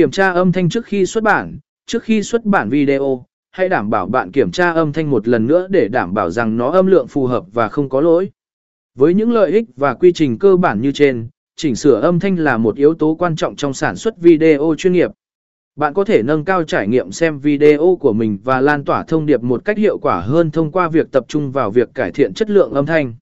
Kiểm tra âm thanh trước khi xuất bản, trước khi xuất bản video, hãy đảm bảo bạn kiểm tra âm thanh một lần nữa để đảm bảo rằng nó âm lượng phù hợp và không có lỗi. Với những lợi ích và quy trình cơ bản như trên, chỉnh sửa âm thanh là một yếu tố quan trọng trong sản xuất video chuyên nghiệp. Bạn có thể nâng cao trải nghiệm xem video của mình và lan tỏa thông điệp một cách hiệu quả hơn thông qua việc tập trung vào việc cải thiện chất lượng âm thanh.